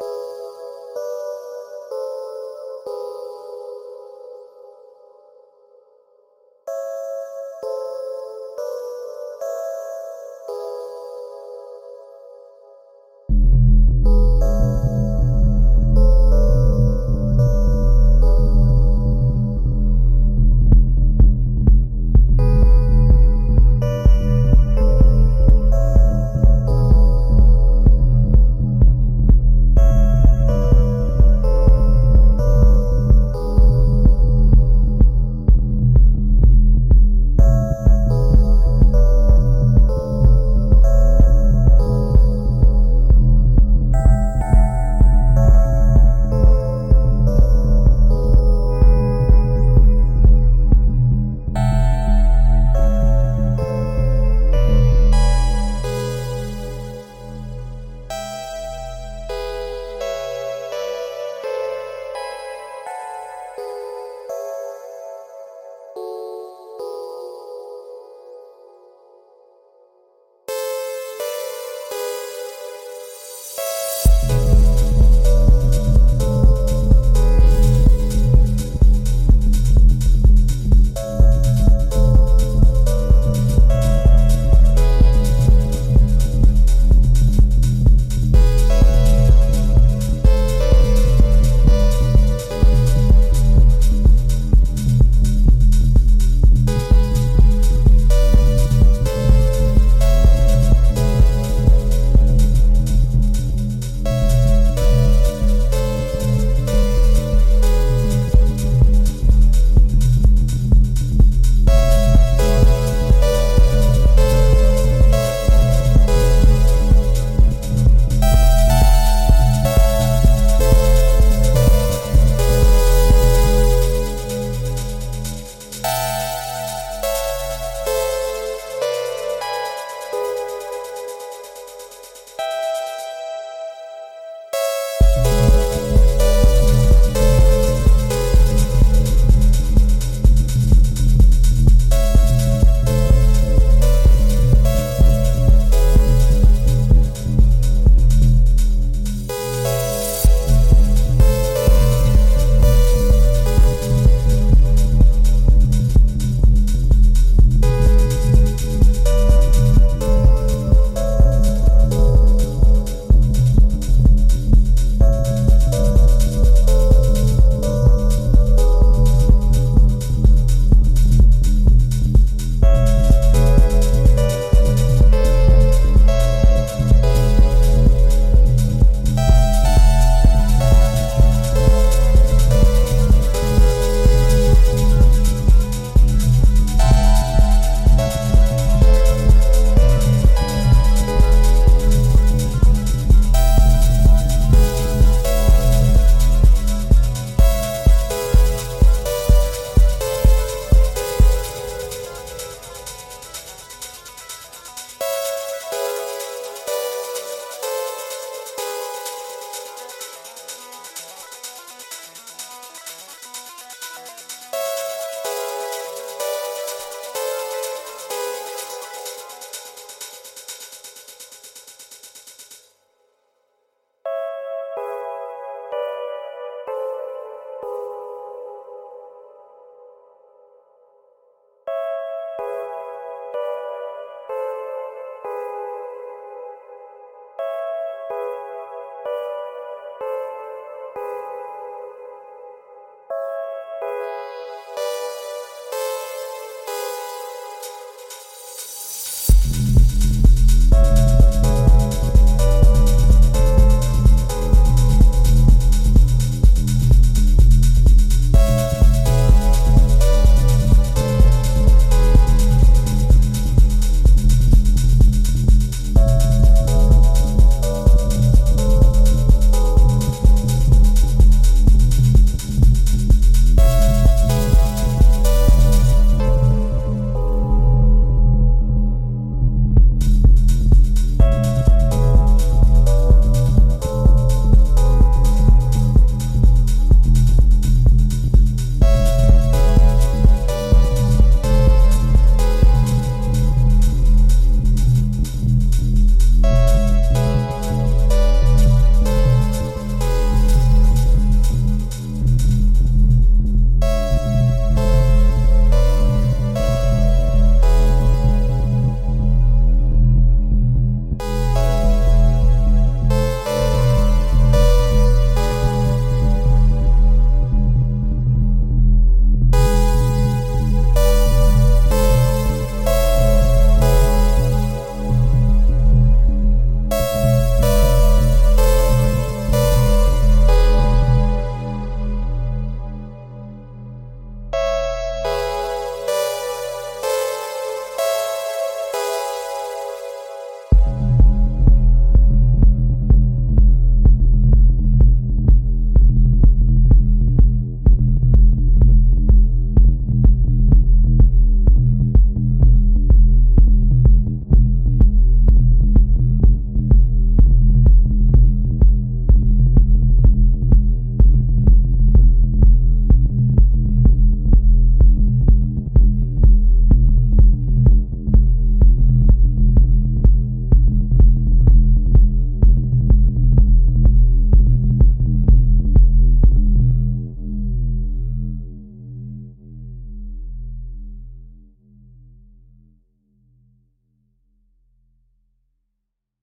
you